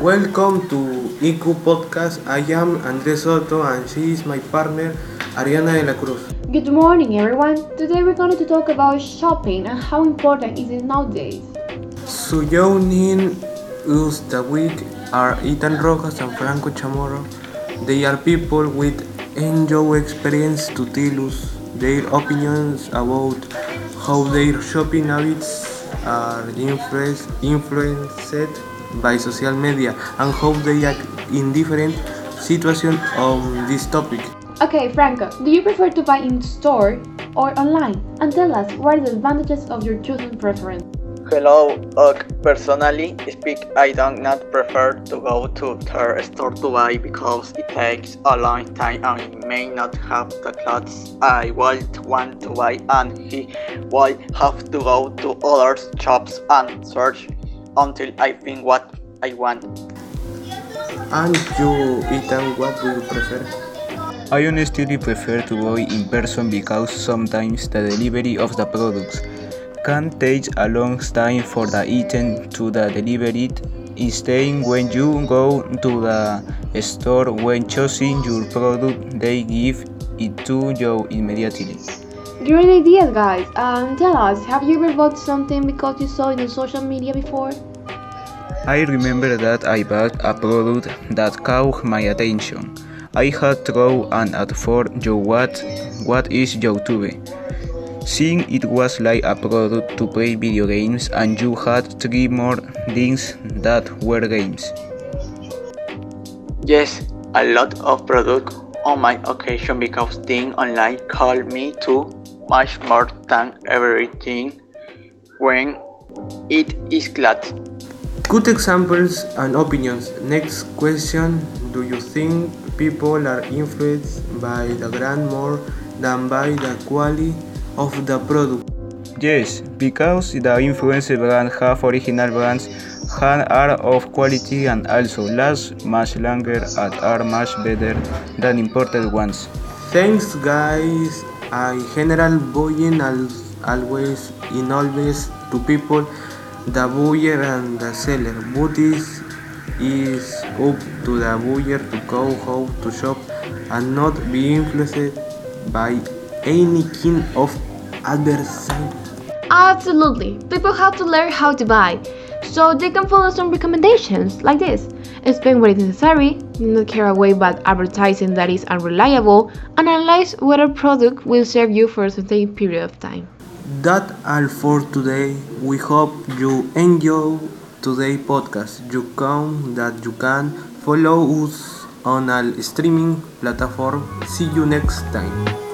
Welcome to IQ Podcast. I am Andres Soto and she is my partner Ariana de la Cruz. Good morning, everyone. Today we're going to talk about shopping and how important is it nowadays. So joining us the week are Ethan Rojas and Franco Chamorro. They are people with enjoy experience to tell us their opinions about how their shopping habits are influenced, influenced by social media and how they act in different situations on this topic. Okay, Franco, do you prefer to buy in store or online? And tell us what are the advantages of your chosen preference. Hello, ok. Personally speak, I do not prefer to go to the store to buy because it takes a long time and I may not have the clothes I would want to buy and he will have to go to other shops and search until I find what I want. And you, Ethan, what do you prefer? I honestly prefer to buy in person because sometimes the delivery of the products can take a long time for the item to the delivered. Instead, when you go to the store when choosing your product, they give it to you immediately. Great ideas, guys. Um, tell us, have you ever bought something because you saw it on social media before? I remember that I bought a product that caught my attention. I had to and at for you what what is YouTube? Seeing it was like a product to play video games and you had three more things that were games. Yes, a lot of product on my occasion because being online called me to much more than everything when it is glad. Good examples and opinions. Next question Do you think people are influenced by the brand more than by the quality of the product? Yes, because the influencer brands have original brands and are of quality and also last much longer and are much better than imported ones. Thanks, guys. I general buying al- always in always to people, the buyer and the seller. But it is up to the buyer to go how to shop and not be influenced by any kind of advertising. Absolutely. People have to learn how to buy, so they can follow some recommendations like this. Spend what is necessary, not care away about advertising that is unreliable, and analyze whether product will serve you for a certain period of time. That all for today. We hope you enjoy today podcast. You can that you can follow us on all streaming platform. See you next time.